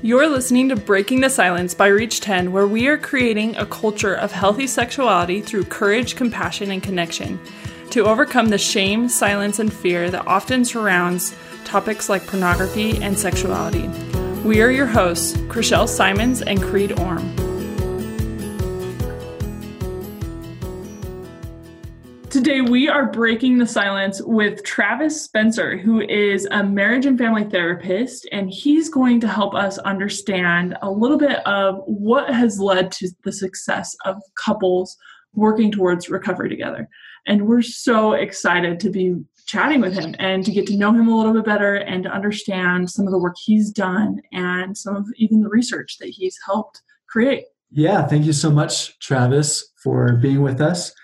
You're listening to Breaking the Silence by Reach 10, where we are creating a culture of healthy sexuality through courage, compassion, and connection to overcome the shame, silence, and fear that often surrounds topics like pornography and sexuality. We are your hosts, Chriselle Simons and Creed Orm. Today, we are breaking the silence with Travis Spencer, who is a marriage and family therapist, and he's going to help us understand a little bit of what has led to the success of couples working towards recovery together. And we're so excited to be chatting with him and to get to know him a little bit better and to understand some of the work he's done and some of even the research that he's helped create. Yeah, thank you so much, Travis, for being with us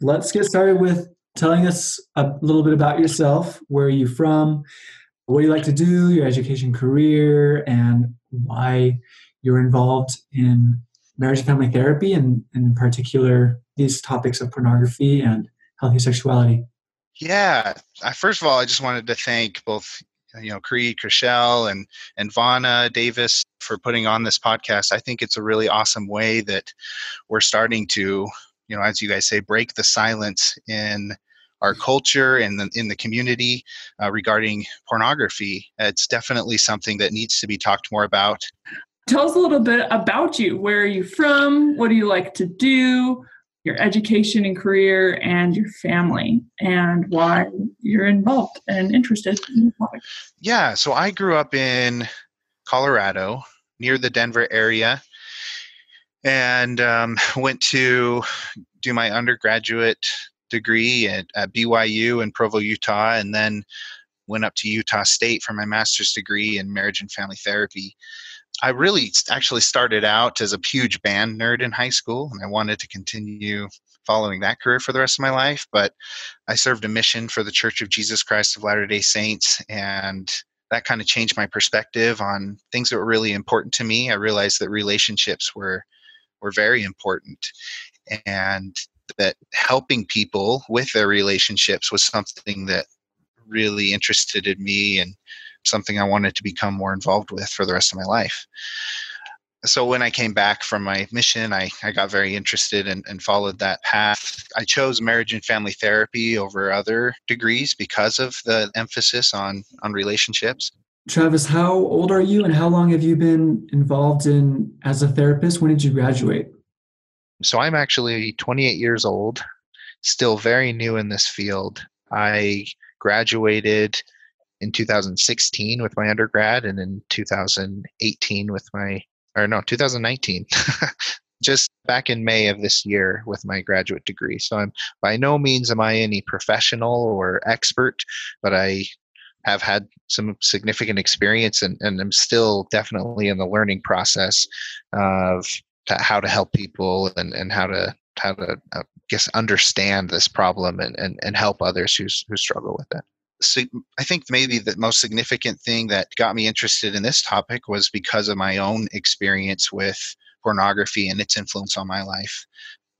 let's get started with telling us a little bit about yourself. Where are you from? What do you like to do? Your education career, and why you're involved in marriage and family therapy, and, and in particular these topics of pornography and healthy sexuality. Yeah, I, first of all, I just wanted to thank both you know Creed, Chriselle, and and Vana Davis for putting on this podcast. I think it's a really awesome way that we're starting to you know, as you guys say, break the silence in our culture and in, in the community uh, regarding pornography. It's definitely something that needs to be talked more about. Tell us a little bit about you. Where are you from? What do you like to do? Your education and career, and your family, and why you're involved and interested in the topic. Yeah, so I grew up in Colorado near the Denver area and um, went to do my undergraduate degree at, at BYU in Provo, Utah, and then went up to Utah State for my master's degree in marriage and family therapy. I really actually started out as a huge band nerd in high school, and I wanted to continue following that career for the rest of my life. But I served a mission for the Church of Jesus Christ of Latter day Saints, and that kind of changed my perspective on things that were really important to me. I realized that relationships were were very important and that helping people with their relationships was something that really interested in me and something I wanted to become more involved with for the rest of my life. So when I came back from my mission, I, I got very interested and, and followed that path. I chose marriage and family therapy over other degrees because of the emphasis on, on relationships. Travis, how old are you and how long have you been involved in as a therapist? When did you graduate? So I'm actually 28 years old, still very new in this field. I graduated in 2016 with my undergrad and in 2018 with my or no 2019 just back in May of this year with my graduate degree. So I'm by no means am I any professional or expert, but I have had some significant experience and, and I'm still definitely in the learning process of how to help people and, and how to how to uh, guess understand this problem and, and, and help others who, who struggle with it. So I think maybe the most significant thing that got me interested in this topic was because of my own experience with pornography and its influence on my life.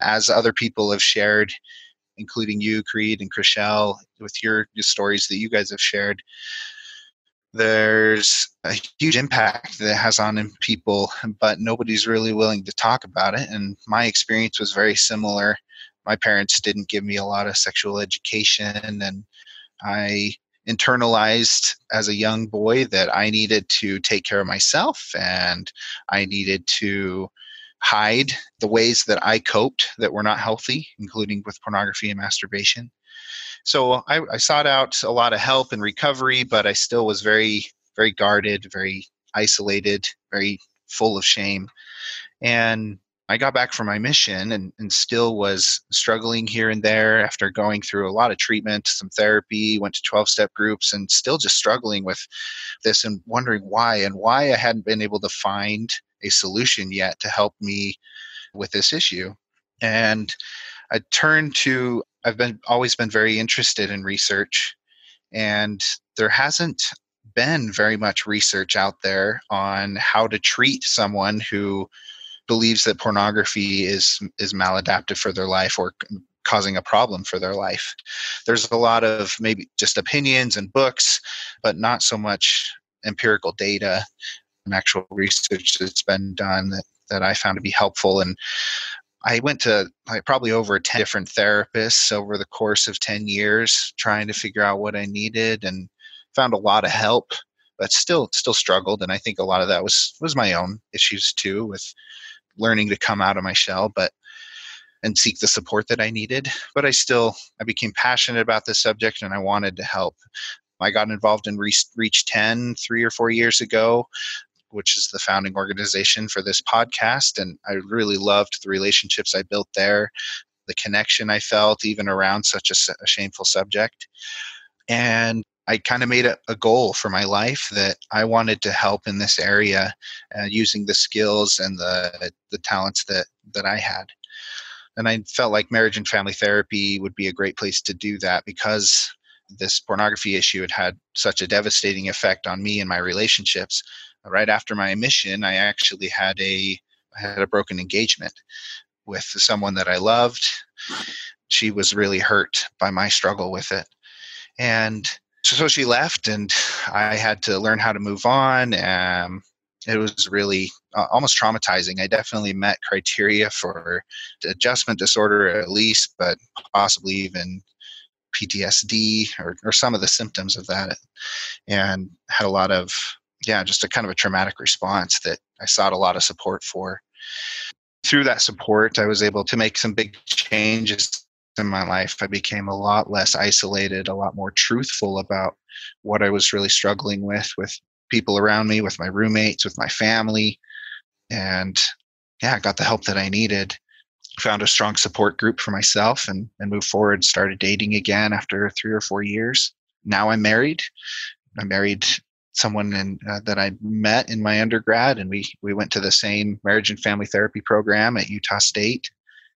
As other people have shared, including you, Creed, and Chriselle, with your, your stories that you guys have shared. There's a huge impact that it has on people, but nobody's really willing to talk about it. And my experience was very similar. My parents didn't give me a lot of sexual education, and I internalized as a young boy that I needed to take care of myself and I needed to hide the ways that I coped that were not healthy, including with pornography and masturbation. So I, I sought out a lot of help and recovery, but I still was very, very guarded, very isolated, very full of shame. And I got back from my mission and, and still was struggling here and there after going through a lot of treatment, some therapy, went to 12 step groups, and still just struggling with this and wondering why and why I hadn't been able to find a solution yet to help me with this issue. And I turned to I've been always been very interested in research and there hasn't been very much research out there on how to treat someone who believes that pornography is is maladaptive for their life or causing a problem for their life. There's a lot of maybe just opinions and books, but not so much empirical data actual research that's been done that, that I found to be helpful. And I went to like probably over 10 different therapists over the course of 10 years trying to figure out what I needed and found a lot of help but still still struggled. And I think a lot of that was was my own issues too with learning to come out of my shell but and seek the support that I needed. But I still I became passionate about this subject and I wanted to help. I got involved in Reach, Reach 10 three or four years ago which is the founding organization for this podcast. And I really loved the relationships I built there, the connection I felt, even around such a, a shameful subject. And I kind of made a, a, goal for my life that I wanted to help in this area uh, using the skills and the, the talents that, that I had. And I felt like marriage and family therapy would be a great place to do that because this pornography issue had had such a devastating effect on me and my relationships right after my mission, I actually had a I had a broken engagement with someone that I loved. She was really hurt by my struggle with it, and so she left, and I had to learn how to move on. Um, it was really uh, almost traumatizing. I definitely met criteria for adjustment disorder at least, but possibly even PTSD or, or some of the symptoms of that, and had a lot of yeah, just a kind of a traumatic response that I sought a lot of support for. Through that support, I was able to make some big changes in my life. I became a lot less isolated, a lot more truthful about what I was really struggling with, with people around me, with my roommates, with my family. And yeah, I got the help that I needed. Found a strong support group for myself and, and moved forward, started dating again after three or four years. Now I'm married. I'm married someone in, uh, that I met in my undergrad, and we we went to the same marriage and family therapy program at Utah State.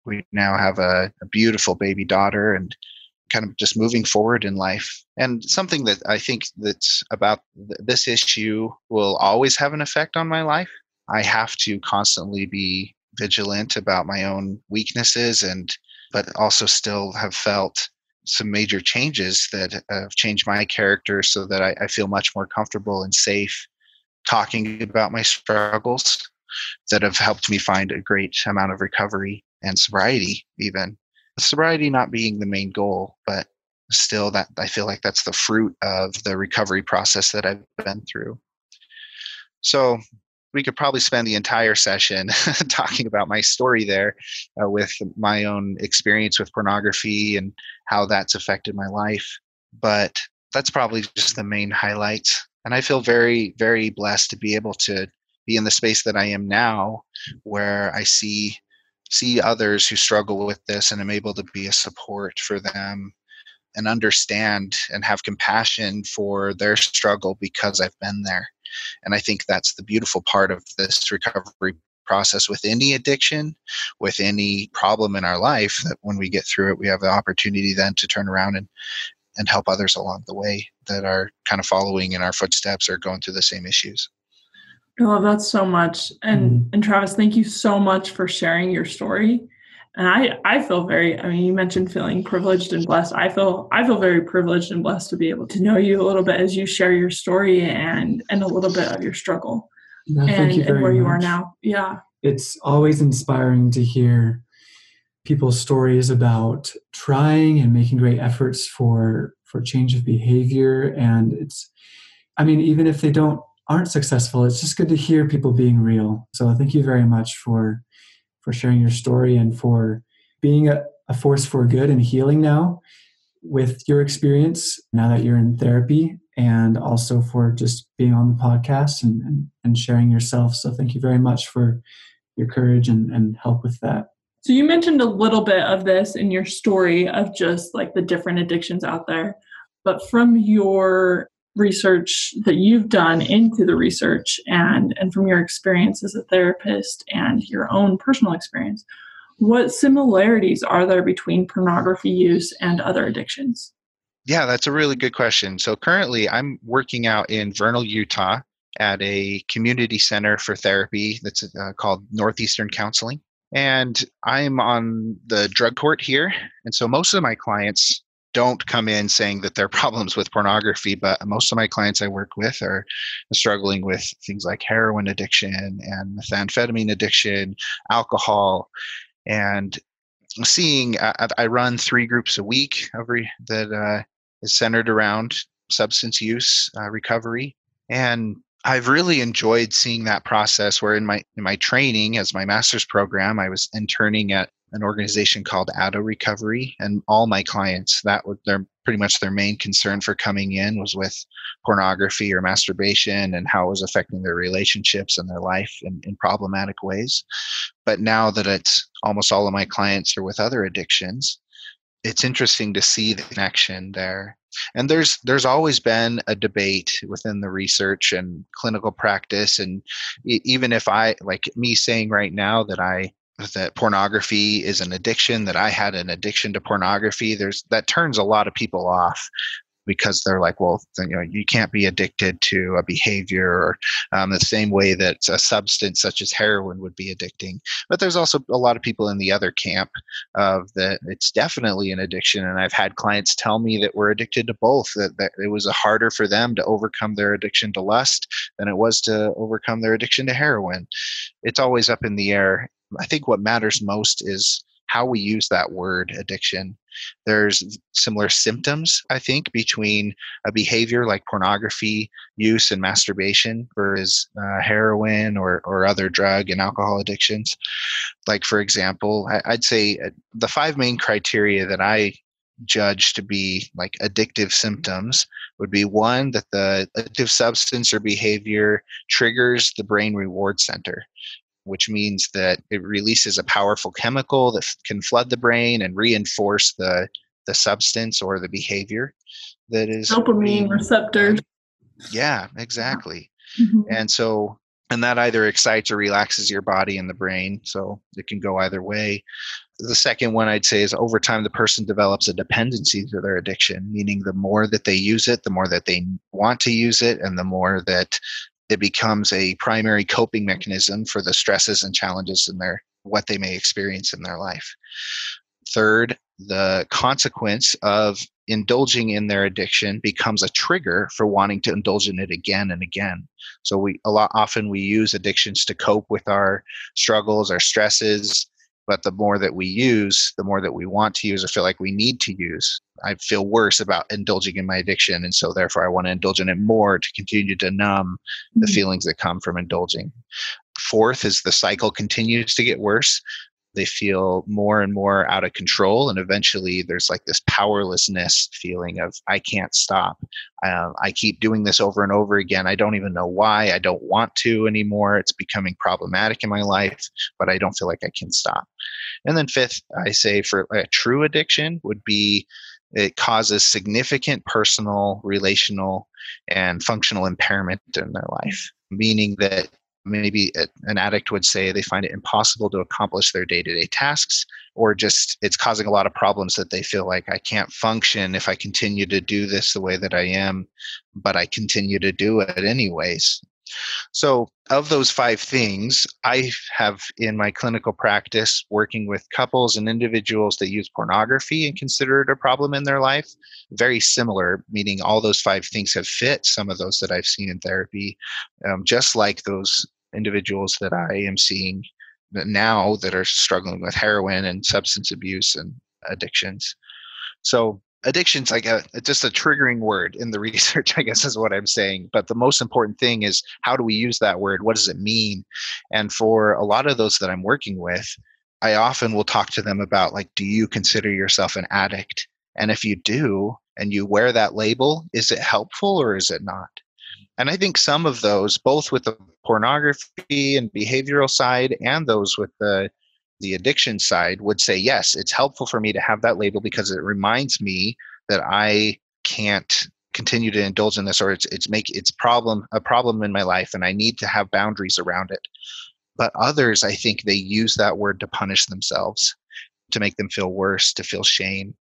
We now have a, a beautiful baby daughter, and kind of just moving forward in life. And something that I think that's about th- this issue will always have an effect on my life. I have to constantly be vigilant about my own weaknesses and but also still have felt some major changes that have changed my character so that I, I feel much more comfortable and safe talking about my struggles that have helped me find a great amount of recovery and sobriety even. Sobriety not being the main goal but still that i feel like that's the fruit of the recovery process that i've been through. So we could probably spend the entire session talking about my story there uh, with my own experience with pornography and how that's affected my life. But that's probably just the main highlights. And I feel very, very blessed to be able to be in the space that I am now, where I see see others who struggle with this and I'm able to be a support for them and understand and have compassion for their struggle because I've been there. And I think that's the beautiful part of this recovery process with any addiction, with any problem in our life, that when we get through it, we have the opportunity then to turn around and, and help others along the way that are kind of following in our footsteps or going through the same issues. I love that so much. And mm-hmm. and Travis, thank you so much for sharing your story and I I feel very I mean you mentioned feeling privileged and blessed. I feel I feel very privileged and blessed to be able to know you a little bit as you share your story and and a little bit of your struggle no, and, you and where much. you are now. Yeah. It's always inspiring to hear people's stories about trying and making great efforts for for change of behavior and it's I mean even if they don't aren't successful it's just good to hear people being real. So thank you very much for for sharing your story and for being a, a force for good and healing now with your experience now that you're in therapy and also for just being on the podcast and, and, and, sharing yourself. So thank you very much for your courage and, and help with that. So you mentioned a little bit of this in your story of just like the different addictions out there. But from your research that you've done into the research and and from your experience as a therapist and your own personal experience what similarities are there between pornography use and other addictions? Yeah that's a really good question. So currently i'm working out in vernal utah at a community center for therapy that's uh, called northeastern counseling. And i'm on the drug court here. And so most of my clients don't come in saying that they're problems with pornography, but most of my clients I work with are struggling with things like heroin addiction and methamphetamine addiction, alcohol, and seeing. I, I run three groups a week every that uh, is centered around substance use uh, recovery, and I've really enjoyed seeing that process. Where in my in my training as my master's program, I was interning at an organization called Addo Recovery, and all my clients that was their pretty much their main concern for coming in was with pornography or masturbation and how it was affecting their relationships and their life in, in problematic ways. But now that it's almost all of my clients are with other addictions, it's interesting to see the connection there and there's there's always been a debate within the research and clinical practice and even if i like me saying right now that i that pornography is an addiction that i had an addiction to pornography there's that turns a lot of people off because they're like, well, you know, you can't be addicted to a behavior or um, the same way that a substance such as heroin would be addicting. But there's also a lot of people in the other camp of that it's definitely an addiction. And I've had clients tell me that we're addicted to both, that, that it was harder for them to overcome their addiction to lust than it was to overcome their addiction to heroin. It's always up in the air. I think what matters most is how we use that word addiction. There's similar symptoms, I think, between a behavior like pornography use and masturbation versus uh, heroin or, or other drug and alcohol addictions. Like, for example, I, I'd say uh, the five main criteria that I judge to be like addictive symptoms would be one that the addictive substance or behavior triggers the brain reward center which means that it releases a powerful chemical that f- can flood the brain and reinforce the the substance or the behavior that is dopamine receptors. Yeah, exactly. Mm-hmm. And so and that either excites or relaxes your body and the brain so it can go either way the second one i'd say is over time the person develops a dependency to their addiction meaning the more that they use it the more that they want to use it and the more that it becomes a primary coping mechanism for the stresses and challenges in their what they may experience in their life. Third, the consequence of indulging in their addiction becomes a trigger for wanting to indulge in it again and again. So we a lot often we use addictions to cope with our struggles, our stresses, but the more that we use, the more that we want to use or feel like we need to use. I feel worse about indulging in my addiction. And so therefore I want to indulge in it more to continue to numb the mm-hmm. feelings that come from indulging. Fourth is the cycle continues to get worse they feel more and more out of control and eventually there's like this powerlessness feeling of i can't stop. Uh, i keep doing this over and over again. I don't even know why. I don't want to anymore. It's becoming problematic in my life but i don't feel like i can stop. And then fifth i say for a true addiction would be it causes significant personal relational and functional impairment in their life meaning that maybe an addict would say they find it impossible to accomplish their day-to-day tasks or just it's causing a lot of problems that they feel like i can't function if i continue to do this the way that i am but i continue to do it anyways. So, of those five things, I have in my clinical practice working with couples and individuals that use pornography and consider it a problem in their life, very similar, meaning all those five things have fit some of those that I've seen in therapy, um, just like those individuals that I am seeing now that are struggling with heroin and substance abuse and addictions. So, addiction's like a just a triggering word in the research i guess is what i'm saying. But the most important thing is how do we use that word? What does it mean? And for a lot of those that i'm working with i often will talk to them about like do you consider yourself an addict? And if you do and you wear that label is it helpful or is it not and i think some of those both with the pornography and behavioral side and those with the the addiction side would say yes it's helpful for me to have that label because it reminds me that i can't continue to indulge in this or it's it's make it's problem a problem in my life and i need to have boundaries around it. But others i think they use that word to punish themselves to make them feel worse to feel shame.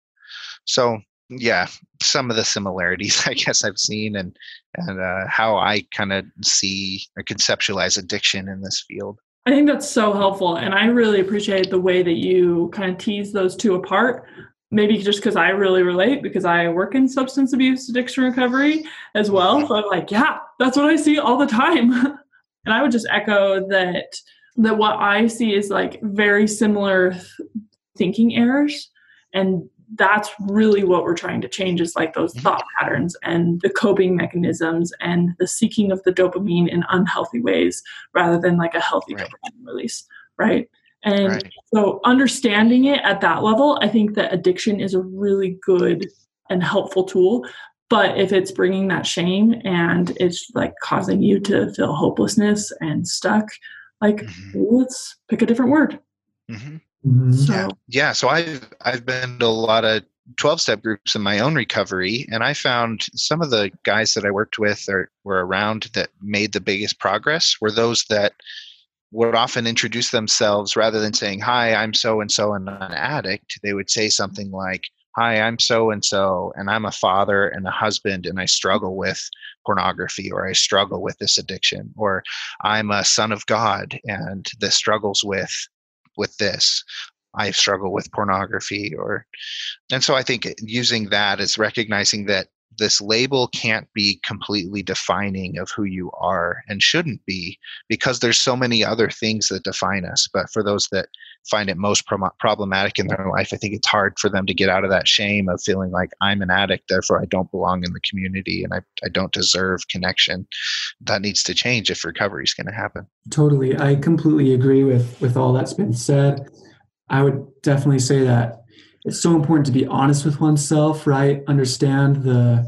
So yeah some of the similarities i guess i've seen and and uh, how i kind of see or conceptualize addiction in this field I think that's so helpful. And I really appreciate the way that you kind of tease those two apart. maybe just because I really relate because I work in substance abuse addiction recovery as well. So I'm like, yeah, that's what I see all the time. and I would just echo that that what I see is like very similar thinking errors and that's really what we're trying to change is like those mm-hmm. thought patterns and the coping mechanisms and the seeking of the dopamine in unhealthy ways rather than like a healthy right. dopamine release right and right. so understanding it at that level i think that addiction is a really good and helpful tool but if it's bringing that shame and it's like causing you to feel hopelessness and stuck like mm-hmm. let's pick a different word mm-hmm. Mm-hmm. So. Yeah, yeah. So I've I've been to a lot of 12 step groups in my own recovery and i found some of the guys that i worked with or were around that made the biggest progress were those that would often introduce themselves rather than saying hi i'm so and so and an addict they would say something like hi i'm so and so and i'm a father and a husband and i struggle with pornography or i struggle with this addiction or i'm a son of god and the struggles with with this. I struggle with pornography or and so i think using that is recognizing that this label can't be completely defining of who you are and shouldn't be because there's so many other things that define us. But for those that find it most problematic in their life i think it's hard for them to get out of that shame of feeling like i'm an addict therefore i don't belong in the community and i, I don't deserve connection. That needs to change if recovery is going to happen. Totally. I completely agree with with all that's been said. I would definitely say that it's so important to be honest with oneself right? Understand the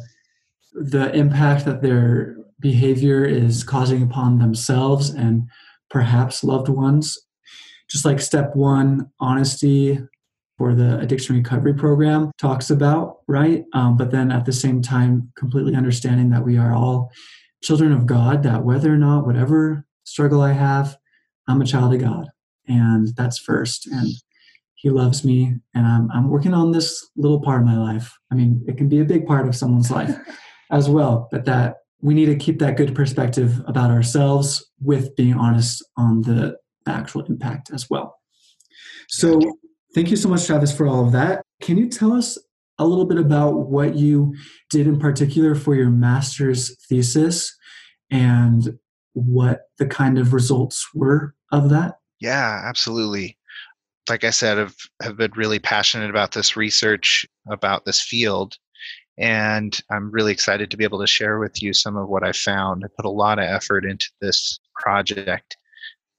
the impact that their behavior is causing upon themselves and perhaps loved ones. Just like step one honesty for the addiction recovery program talks about right? Um, but then at the same time completely understanding that we are all children of god that whether or not whatever struggle i have i'm a child of god and that's first. And he loves me and I'm, I'm working on this little part of my life. I mean it can be a big part of someone's life as well but that we need to keep that good perspective about ourselves with being honest on the actual impact as well. So thank you so much travis for all of that. Can you tell us a little bit about what you did in particular for your master's thesis and what the kind of results were of that? Yeah absolutely like I said, have, have been really passionate about this research, about this field. And I'm really excited to be able to share with you some of what I found. I put a lot of effort into this project.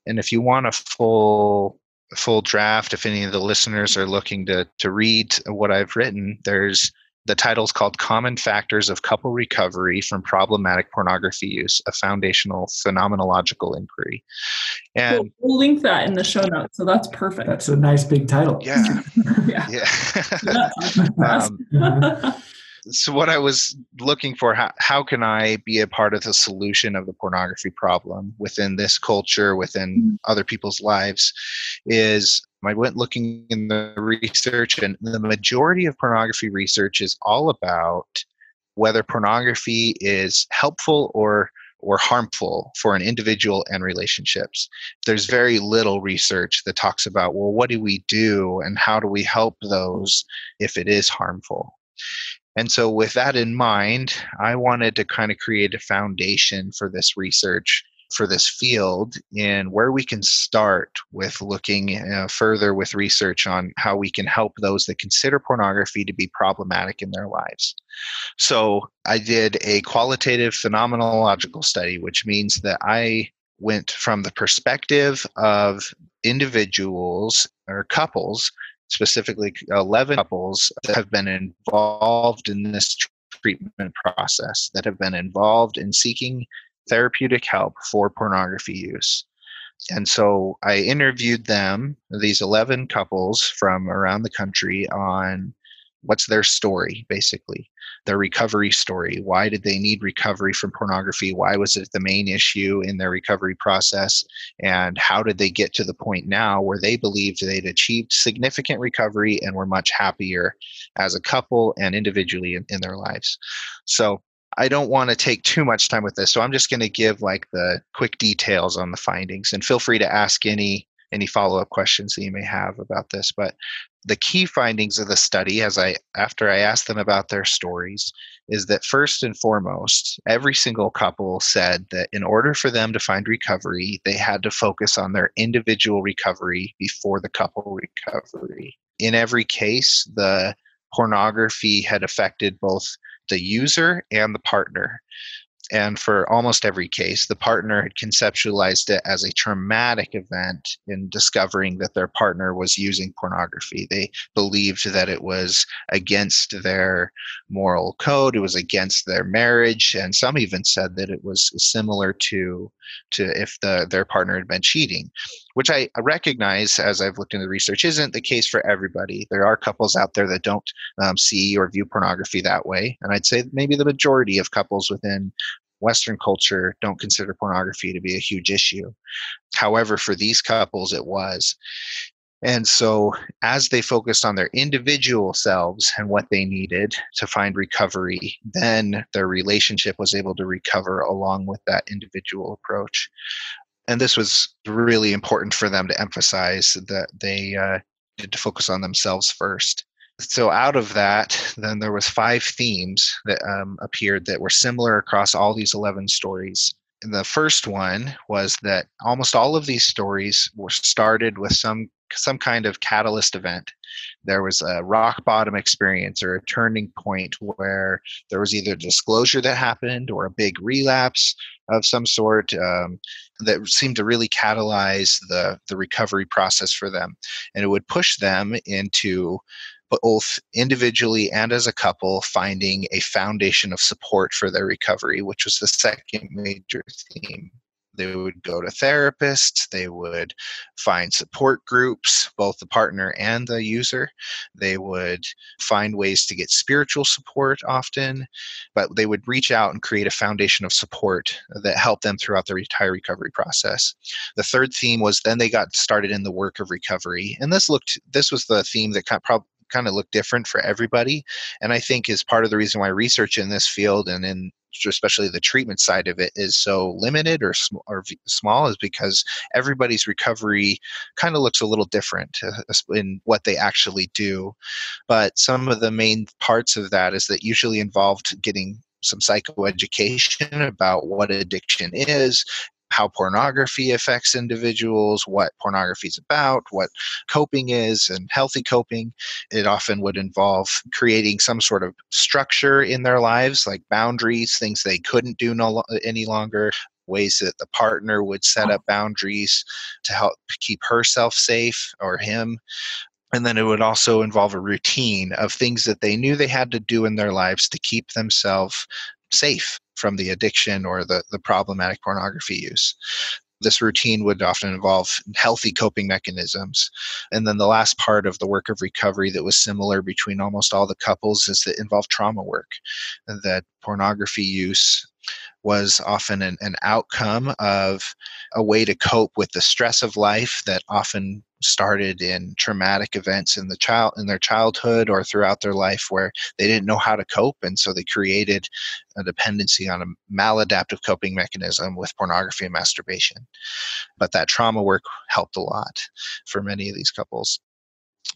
And if you want a full full draft, if any of the listeners are looking to to read what I've written, there's the title is called Common Factors of Couple Recovery from Problematic Pornography Use, a foundational phenomenological inquiry. And we'll, we'll link that in the show notes. So that's perfect. That's a nice big title. Yeah. yeah. yeah. um, so what I was looking for, how, how can I be a part of the solution of the pornography problem within this culture, within mm-hmm. other people's lives, is I went looking in the research, and the majority of pornography research is all about whether pornography is helpful or or harmful for an individual and relationships. There's very little research that talks about, well, what do we do and how do we help those if it is harmful? And so, with that in mind, I wanted to kind of create a foundation for this research, for this field, in where we can start with looking uh, further with research on how we can help those that consider pornography to be problematic in their lives. So, I did a qualitative phenomenological study, which means that I went from the perspective of individuals or couples specifically 11 couples that have been involved in this treatment process, that have been involved in seeking therapeutic help for pornography use. And so I interviewed them, these 11 couples from around the country, on what's their story, basically their recovery story. Why did they need recovery from pornography? Why was it the main issue in their recovery process? And how did they get to the point now where they believed they'd achieved significant recovery and were much happier as a couple and individually in, in their lives? So I don't want to take too much time with this. So I'm just going to give like the quick details on the findings and feel free to ask any any follow-up questions that you may have about this but the key findings of the study as i after i asked them about their stories is that first and foremost every single couple said that in order for them to find recovery they had to focus on their individual recovery before the couple recovery. In every case the pornography had affected both the user and the partner and for almost every case, the partner had conceptualized it as a traumatic event in discovering that their partner was using pornography. They believed that it was against their moral code, it was against their marriage, and some even said that it was similar to to if the their partner had been cheating which I recognize as I've looked into the research isn't the case for everybody. There are couples out there that don't um, see or view pornography that way. And I'd say maybe the majority of couples within Western culture don't consider pornography to be a huge issue. However, for these couples, it was. And so, as they focused on their individual selves and what they needed to find recovery, then their relationship was able to recover along with that individual approach. And this was really important for them to emphasize that they uh, needed to focus on themselves first. So out of that then there was five themes that um, appeared that were similar across all these 11 stories. The first one was that almost all of these stories were started with some some kind of catalyst event. There was a rock bottom experience or a turning point where there was either disclosure that happened or a big relapse of some sort um, that seemed to really catalyze the the recovery process for them. And it would push them into both individually and as a couple finding a foundation of support for their recovery which was the second major theme they would go to therapists. They would find support groups, both the partner and the user. They would find ways to get spiritual support often, but they would reach out and create a foundation of support that helped them throughout their entire recovery process. The third theme was then they got started in the work of recovery. And this looked, this was the theme that kind of probably kind of look different for everybody and i think is part of the reason why research in this field and in especially the treatment side of it is so limited or, sm- or v- small is because everybody's recovery kind of looks a little different uh, in what they actually do but some of the main parts of that is that usually involved getting some psychoeducation about what addiction is how pornography affects individuals, what pornography is about, what coping is, and healthy coping. It often would involve creating some sort of structure in their lives, like boundaries, things they couldn't do no, any longer, ways that the partner would set uh-huh. up boundaries to help keep herself safe or him. And then it would also involve a routine of things that they knew they had to do in their lives to keep themselves safe from the addiction or the, the problematic pornography use. This routine would often involve healthy coping mechanisms. And then the last part of the work of recovery that was similar between almost all the couples is that involved trauma work. That pornography use was often an, an outcome of a way to cope with the stress of life that often started in traumatic events in the child in their childhood or throughout their life where they didn't know how to cope and so they created a dependency on a maladaptive coping mechanism with pornography and masturbation. But that trauma work helped a lot for many of these couples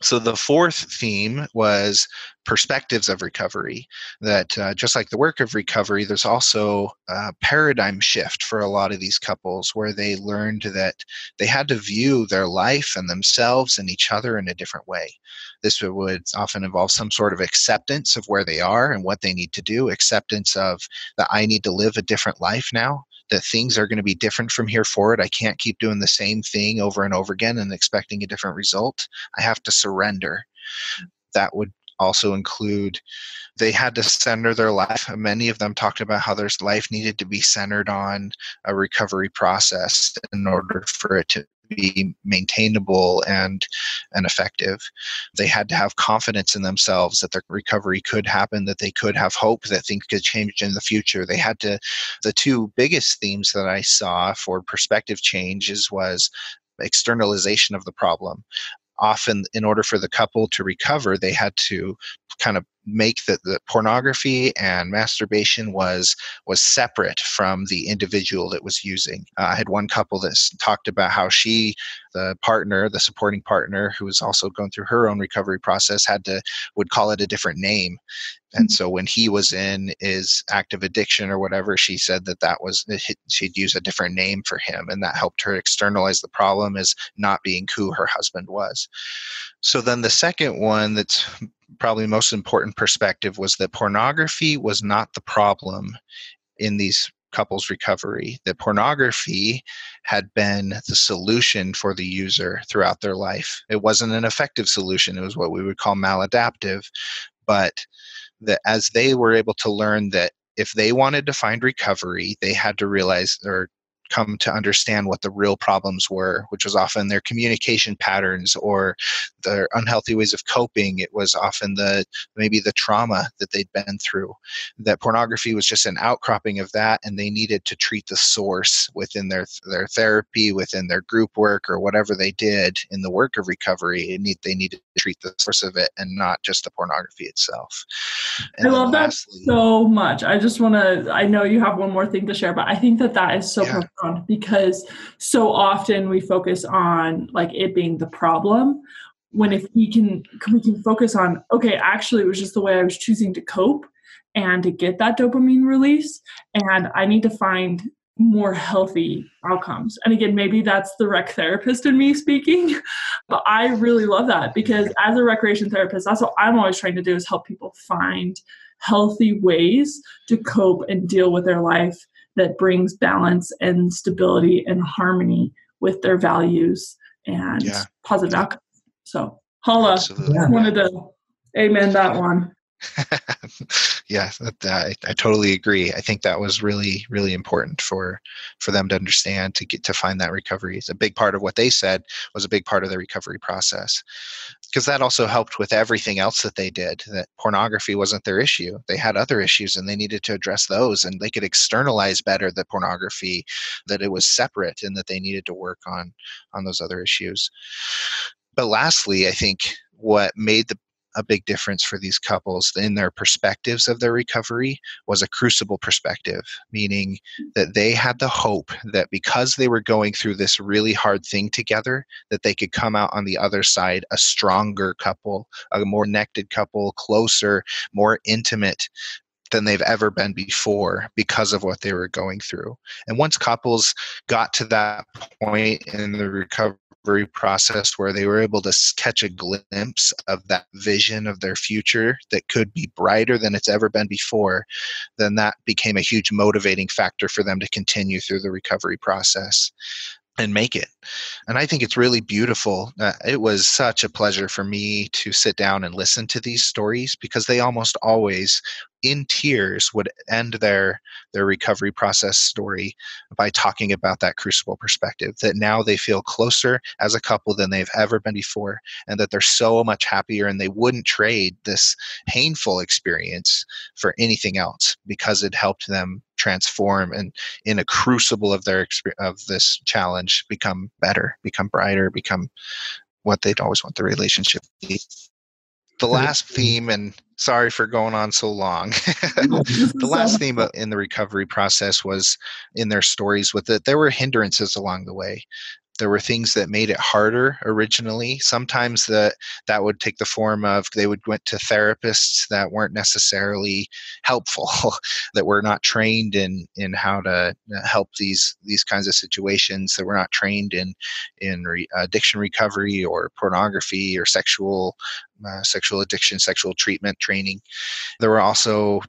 so the fourth theme was perspectives of recovery that uh, just like the work of recovery there's also a paradigm shift for a lot of these couples where they learned that they had to view their life and themselves and each other in a different way. This would often involve some sort of acceptance of where they are and what they need to do acceptance of that i need to live a different life now that things are going to be different from here forward. I can't keep doing the same thing over and over again and expecting a different result. I have to surrender. That would also include they had to center their life. Many of them talked about how their life needed to be centered on a recovery process in order for it to be maintainable and and effective. They had to have confidence in themselves that their recovery could happen, that they could have hope that things could change in the future. They had to the two biggest themes that I saw for perspective changes was externalization of the problem often in order for the couple to recover they had to kind of make that the pornography and masturbation was was separate from the individual that was using. Uh, I had one couple that talked about how she, the partner, the supporting partner, who was also going through her own recovery process, had to would call it a different name, and so when he was in his active addiction or whatever, she said that that was she'd use a different name for him, and that helped her externalize the problem as not being who her husband was. So then the second one that's probably most important perspective was that pornography was not the problem in these couples recovery that pornography had been the solution for the user throughout their life. It wasn't an effective solution it was what we would call maladaptive but that as they were able to learn that if they wanted to find recovery, they had to realize or come to understand what the real problems were, which was often their communication patterns or their unhealthy ways of coping. It was often the maybe the trauma that they'd been through. That pornography was just an outcropping of that, and they needed to treat the source within their their therapy, within their group work, or whatever they did in the work of recovery. Need, they needed to treat the source of it and not just the pornography itself. And I love lastly, that so much. I just want to. I know you have one more thing to share, but I think that that is so yeah because so often we focus on like it being the problem when if we can we can focus on okay actually it was just the way i was choosing to cope and to get that dopamine release and i need to find more healthy outcomes and again maybe that's the rec therapist in me speaking but i really love that because as a recreation therapist that's what i'm always trying to do is help people find healthy ways to cope and deal with their life that brings balance and stability and harmony with their values and yeah. positive outcomes. So, Hala, Absolutely. wanted to amen that one. yeah, that, I, I totally agree. I think that was really, really important for for them to understand to get to find that recovery. It's a big part of what they said was a big part of the recovery process, because that also helped with everything else that they did. That pornography wasn't their issue; they had other issues, and they needed to address those. And they could externalize better the pornography, that it was separate, and that they needed to work on on those other issues. But lastly, I think what made the a big difference for these couples in their perspectives of their recovery was a crucible perspective, meaning that they had the hope that because they were going through this really hard thing together, that they could come out on the other side a stronger couple, a more connected couple, closer, more intimate than they've ever been before because of what they were going through. And once couples got to that point in the recovery recovery process where they were able to catch a glimpse of that vision of their future that could be brighter than it's ever been before, then that became a huge motivating factor for them to continue through the recovery process and make it. And I think it's really beautiful. Uh, it was such a pleasure for me to sit down and listen to these stories because they almost always in tears would end their their recovery process story by talking about that crucible perspective that now they feel closer as a couple than they've ever been before and that they're so much happier and they wouldn't trade this painful experience for anything else because it helped them transform and in a crucible of their of this challenge become better become brighter become what they'd always want the relationship to be the last theme and sorry for going on so long. The last theme uh, in the recovery process was in their stories with it. There were hindrances along the way there were things that made it harder originally. Sometimes that that would take the form of they would went to therapists that weren't necessarily helpful that were not trained in in how to uh, help these these kinds of situations that were not trained in in re, addiction recovery or pornography or sexual uh, sexual addiction sexual treatment training. There were also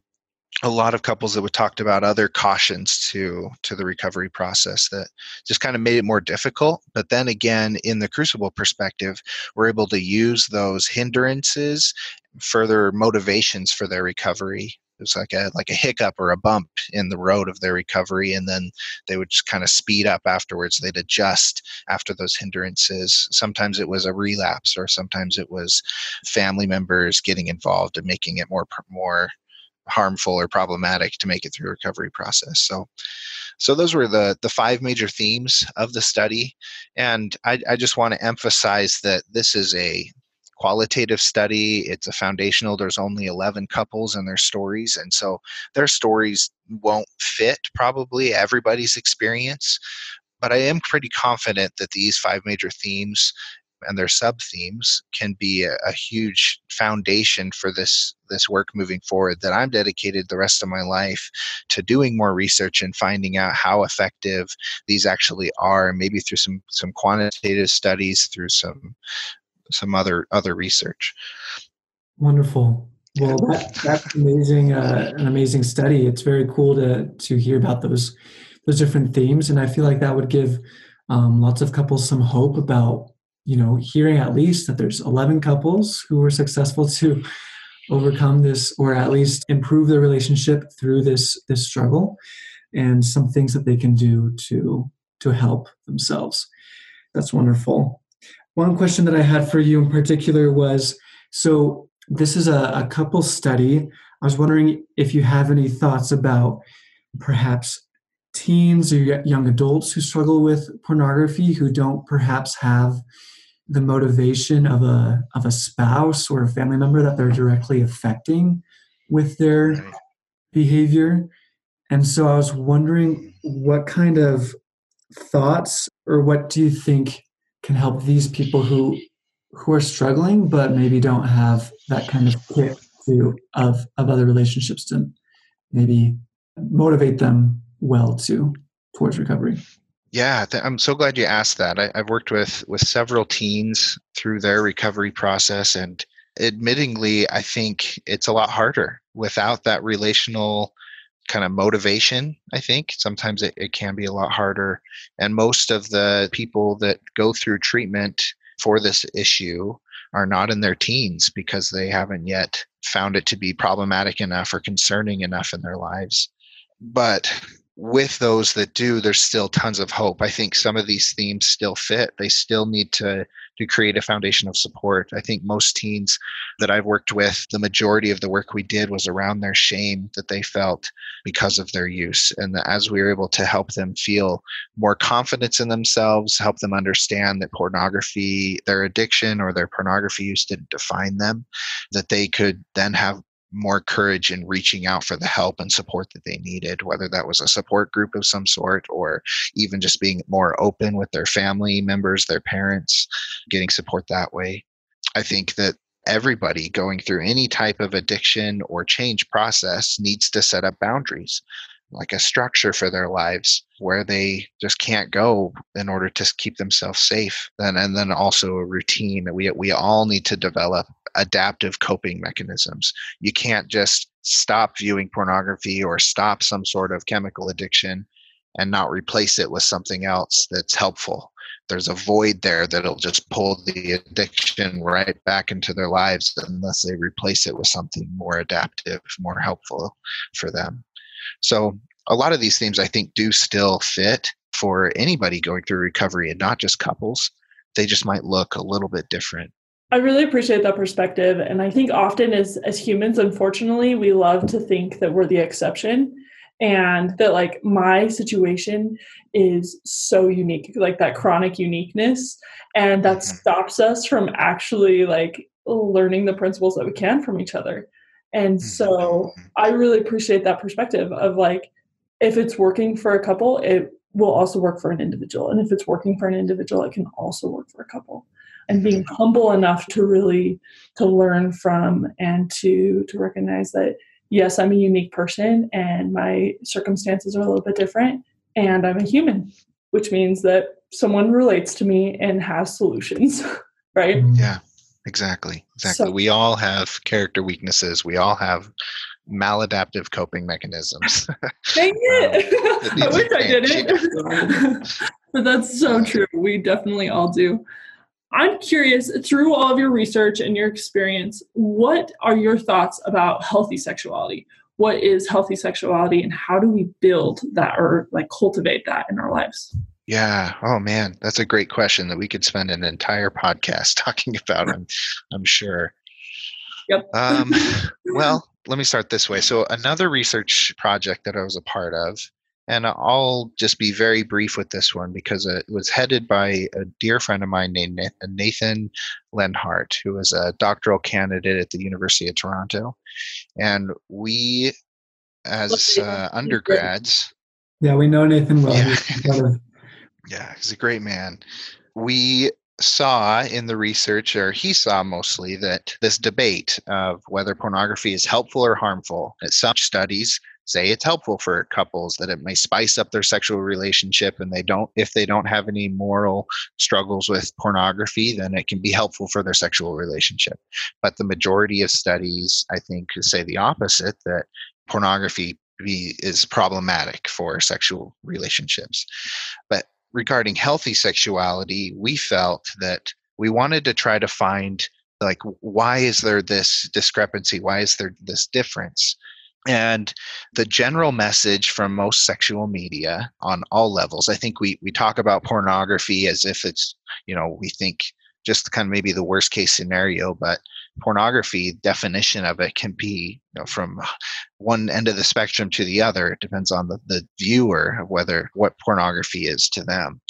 a lot of couples that we talked about other cautions to to the recovery process that just kind of made it more difficult but then again in the crucible perspective we're able to use those hindrances further motivations for their recovery. It's like a like a hiccup or a bump in the road of their recovery and then they would just kind of speed up afterwards. They'd adjust after those hindrances. Sometimes it was a relapse or sometimes it was family members getting involved and making it more more harmful or problematic to make it through recovery process. So, so those were the the five major themes of the study, and I, I just want to emphasize that this is a qualitative study. It's a foundational. There's only 11 couples and their stories. And so their stories won't fit probably everybody's experience. But I am pretty confident that these five major themes and their sub themes can be a, a, huge foundation for this this work moving forward that i'm dedicated the rest of my life to doing more research and finding out how effective these actually are maybe through some some quantitative studies through some some other other research. Wonderful. Well that, that's amazing uh, an amazing study. It's very cool to to hear about those those different themes and i feel like that would give um, lots of couples some hope about you know, hearing at least that there's 11 couples who were successful to overcome this or at least improve their relationship through this this struggle and some things that they can do to to help themselves. That's wonderful. One question that I had for you in particular was so this is a, a couple study. I was wondering if you have any thoughts about perhaps teens or young adults who struggle with pornography who don't perhaps have the motivation of a of a spouse or a family member that they're directly affecting with their mm-hmm. behavior. And so i was wondering what kind of thoughts or what do you think can help these people who who are struggling but maybe don't have that kind of kit to of of other relationships to maybe motivate them well to towards recovery yeah, th- I'm so glad you asked that. I, have worked with with several teens through their recovery process, and admittingly, I think it's a lot harder without that relational kind of motivation. I think sometimes it, it can be a lot harder, and most of the people that go through treatment for this issue are not in their teens because they haven't yet found it to be problematic enough or concerning enough in their lives. But with those that do, there's still tons of hope. I think some of these themes still fit. They still need to to create a foundation of support. I think most teens that I've worked with, the majority of the work we did was around their shame that they felt because of their use. And as we were able to help them feel more confidence in themselves, help them understand that pornography, their addiction or their pornography use didn't define them, that they could then have more courage in reaching out for the help and support that they needed, whether that was a support group of some sort or even just being more open with their family members, their parents, getting support that way. I think that everybody going through any type of addiction or change process needs to set up boundaries like a structure for their lives where they just can't go in order to keep themselves safe and, and then also a routine that we, we all need to develop adaptive coping mechanisms you can't just stop viewing pornography or stop some sort of chemical addiction and not replace it with something else that's helpful there's a void there that'll just pull the addiction right back into their lives unless they replace it with something more adaptive more helpful for them so a lot of these themes I think do still fit for anybody going through recovery and not just couples. They just might look a little bit different. I really appreciate that perspective. And I think often as as humans, unfortunately, we love to think that we're the exception and that like my situation is so unique, like that chronic uniqueness. And that mm-hmm. stops us from actually like learning the principles that we can from each other. And mm-hmm. so I really appreciate that perspective of like, if it's working for a couple, it will also work for an individual. And if it's working for an individual, it can also work for a couple. And being humble enough to really to learn from and to to recognize that yes, I'm a unique person and my circumstances are a little bit different and I'm a human, which means that someone relates to me and has solutions, right? Mm-hmm. Yeah. Exactly. Exactly. So, we all have character weaknesses. We all have maladaptive coping mechanisms. Dang it! um, I wish I didn't. but that's so true. We definitely all do. I'm curious, through all of your research and your experience, what are your thoughts about healthy sexuality? What is healthy sexuality and how do we build that or like cultivate that in our lives? Yeah. Oh man, that's a great question that we could spend an entire podcast talking about. I'm, I'm sure. Yep. Um, well, let me start this way. So another research project that I was a part of, And I'll just be very brief with this one because it was headed by a dear friend of mine named Nathan Leonhardt, who was a doctoral candidate at the University of Toronto. And we, as uh, undergrads, yeah, we know Nathan well. Yeah. yeah, he's a great man. We saw in the research, or he saw mostly, that this debate of whether pornography is helpful or harmful, that some studies say it's helpful for couples that it may spice up their sexual relationship and they don't if they don't have any moral struggles with pornography then it can be helpful for their sexual relationship but the majority of studies i think say the opposite that pornography be, is problematic for sexual relationships but regarding healthy sexuality, we felt that we wanted to try to find like why is there this discrepancy? Why is there this difference? And the general message from most sexual media on all levels, I think we, we talk about pornography as if it's, you know, we think just kind of maybe the worst case scenario, but pornography definition of it can be you know, from one end of the spectrum to the other it depends on the, the viewer of whether what pornography is to them.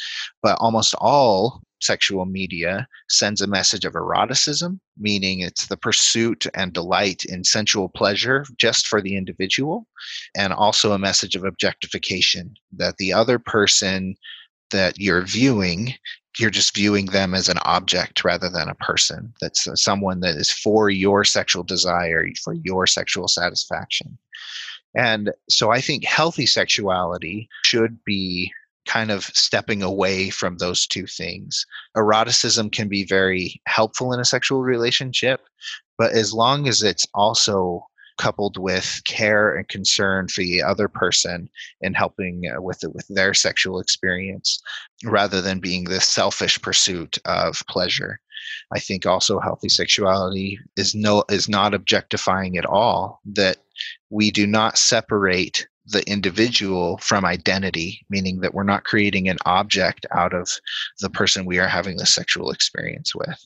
But almost all sexual media sends a message of eroticism meaning it's the pursuit and delight in sensual pleasure just for the individual and also a message of objectification that the other person that you're viewing you're just viewing them as an object rather than a person. That's someone that is for your sexual desire for your sexual satisfaction. And so i think healthy sexuality should be kind of stepping away from those two things. Eroticism can be very helpful in a sexual relationship but as long as it's also coupled with care and concern for the other person and helping uh, with with their sexual experience rather than being this selfish pursuit of pleasure. I think also healthy sexuality is no is not objectifying at all that we do not separate the individual from identity, meaning that we're not creating an object out of the person we are having the sexual experience with.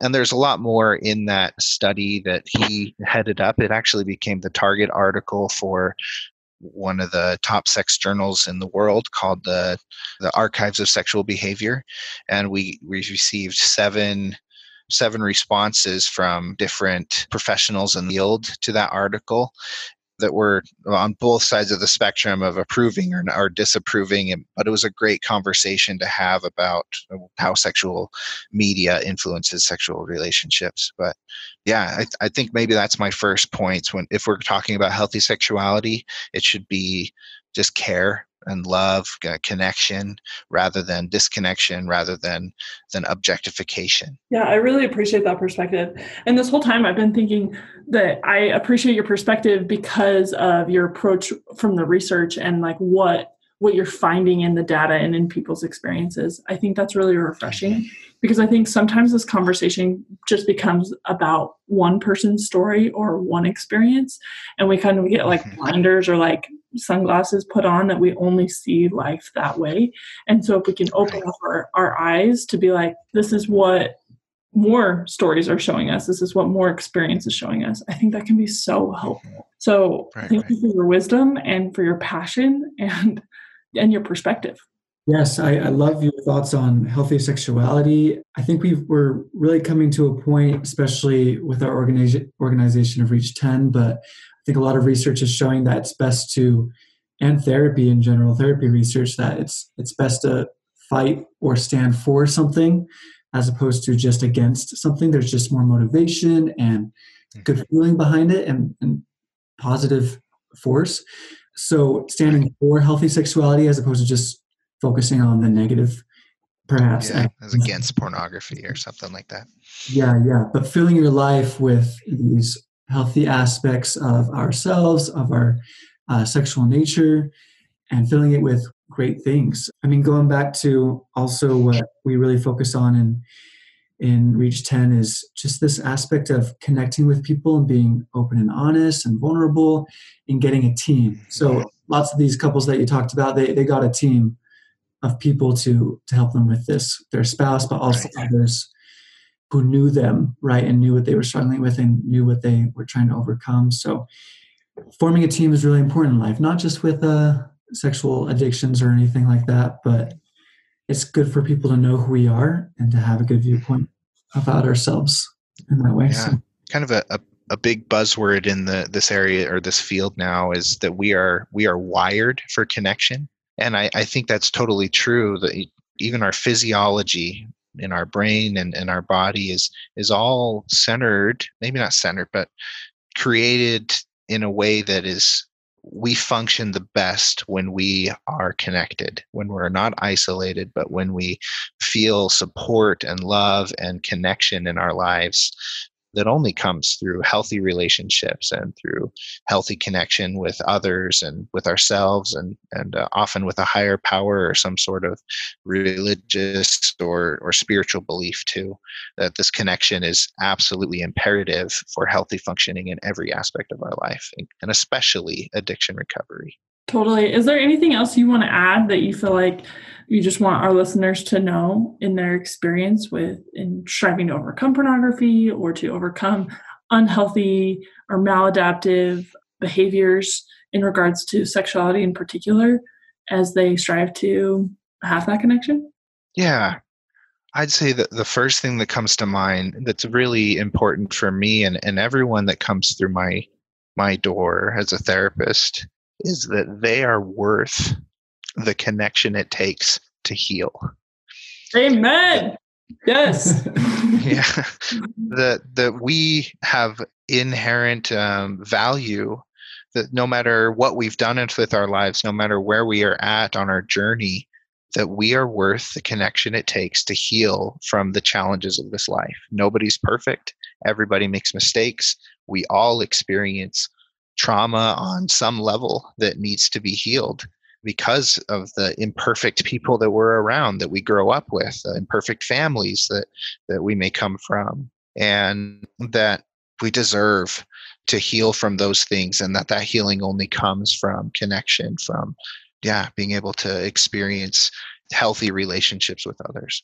And there's a lot more in that study that he headed up. It actually became the target article for one of the top sex journals in the world called the the Archives of Sexual Behavior, and we we received seven seven responses from different professionals in the field to that article that were on both sides of the spectrum of approving or, or disapproving. But it was a great conversation to have about how sexual media influences sexual relationships. But yeah, I, I think maybe that's my first point. When if we're talking about healthy sexuality, it should be just care and love uh, connection rather than disconnection rather than than objectification. Yeah i really appreciate that perspective. And this whole time i've been thinking that i appreciate your perspective because of your approach from the research and like what what you're finding in the data and in people's experiences. I think that's really refreshing because i think sometimes this conversation just becomes about one person's story or one experience and we kind of get like blinders or like sunglasses put on that we only see life that way. And so if we can open up our, our eyes to be like, this is what more stories are showing us, this is what more experience is showing us, I think that can be so helpful. So right, thank right. you for your wisdom and for your passion and and your perspective. Yes, I, I, love your thoughts on healthy sexuality. I think we are really coming to a point, especially with our organization, organization of Reach 10, but I think a lot of research is showing that it's best to, and therapy in general, therapy research, that it's it's best to fight or stand for something as opposed to just against something. There's just more motivation and good mm-hmm. feeling behind it and, and positive force. So standing for healthy sexuality as opposed to just focusing on the negative perhaps yeah, as against pornography or something like that yeah yeah but filling your life with these healthy aspects of ourselves, of our uh, sexual nature, and filling it with great things. I mean, going back to also what we really focus on in in Reach 10 is just this aspect of connecting with people and being open and honest and vulnerable and getting a team. So lots of these couples that you talked about, they, they got a team of people to to help them with this, their spouse, but also right. others who knew them, right, and knew what they were struggling with and knew what they were trying to overcome. So forming a team is really important in life, not just with uh, sexual addictions or anything like that, but it's good for people to know who we are and to have a good viewpoint about ourselves in that way. Yeah. So. Kind of a, a, a big buzzword in the this area or this field now is that we are we are wired for connection. And I, I think that's totally true. That even our physiology in our brain and, and our body is is all centered, maybe not centered, but created in a way that is we function the best when we are connected, when we're not isolated, but when we feel support and love and connection in our lives that only comes through healthy relationships and through healthy connection with others and with ourselves and and uh, often with a higher power or some sort of religious or or spiritual belief too that this connection is absolutely imperative for healthy functioning in every aspect of our life and especially addiction recovery Totally. Is there anything else you want to add that you feel like you just want our listeners to know in their experience with in striving to overcome pornography or to overcome unhealthy or maladaptive behaviors in regards to sexuality in particular as they strive to have that connection? Yeah. I'd say that the first thing that comes to mind that's really important for me and, and everyone that comes through my my door as a therapist is that they are worth the connection it takes to heal. Amen. Yes. yeah. That that we have inherent um, value that no matter what we've done with our lives, no matter where we are at on our journey, that we are worth the connection it takes to heal from the challenges of this life. Nobody's perfect. Everybody makes mistakes. We all experience trauma on some level that needs to be healed because of the imperfect people that we're around that we grow up with imperfect families that that we may come from and that we deserve to heal from those things and that that healing only comes from connection from yeah being able to experience healthy relationships with others.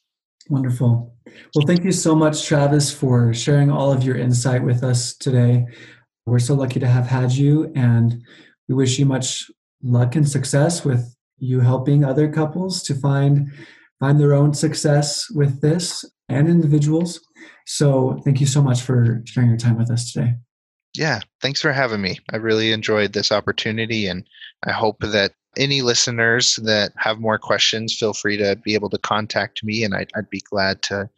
Wonderful. Well thank you so much travis for sharing all of your insight with us today. We're so lucky to have had you, and we wish you much luck and success with you helping other couples to find find their own success with this and individuals. So, thank you so much for sharing your time with us today. Yeah, thanks for having me. I really enjoyed this opportunity, and I hope that any listeners that have more questions feel free to be able to contact me, and I'd, I'd be glad to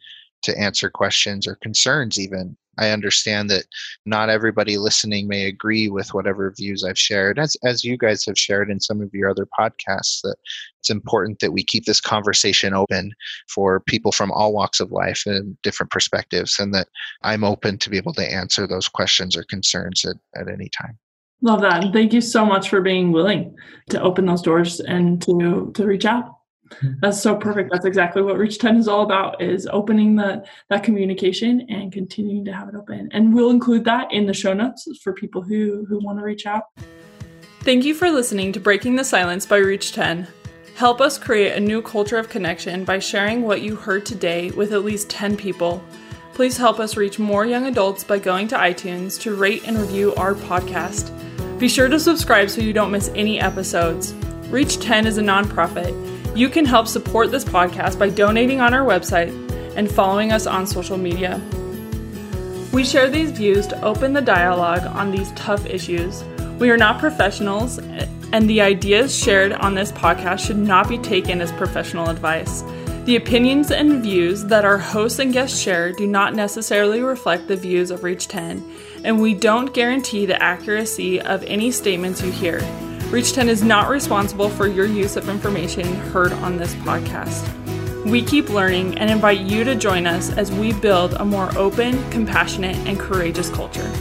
to answer questions or concerns even I understand that not everybody listening may agree with whatever views I've shared, as as you guys have shared in some of your other podcasts. That it's important that we keep this conversation open for people from all walks of life and different perspectives, and that I'm open to be able to answer those questions or concerns at, at any time. Love that. Thank you so much for being willing to open those doors and to to reach out. That's so perfect. That's exactly what Reach 10 is all about is opening the that communication and continuing to have it open. And we'll include that in the show notes for people who who want to reach out. Thank you for listening to Breaking the Silence by Reach 10. Help us create a new culture of connection by sharing what you heard today with at least 10 people. Please help us reach more young adults by going to iTunes to rate and review our podcast. Be sure to subscribe so you don't miss any episodes. Reach 10 is a nonprofit you can help support this podcast by donating on our website and following us on social media. We share these views to open the dialogue on these tough issues. We are not professionals, and the ideas shared on this podcast should not be taken as professional advice. The opinions and views that our hosts and guests share do not necessarily reflect the views of Reach 10, and we don't guarantee the accuracy of any statements you hear. Reach 10 is not responsible for your use of information heard on this podcast. We keep learning and invite you to join us as we build a more open, compassionate, and courageous culture.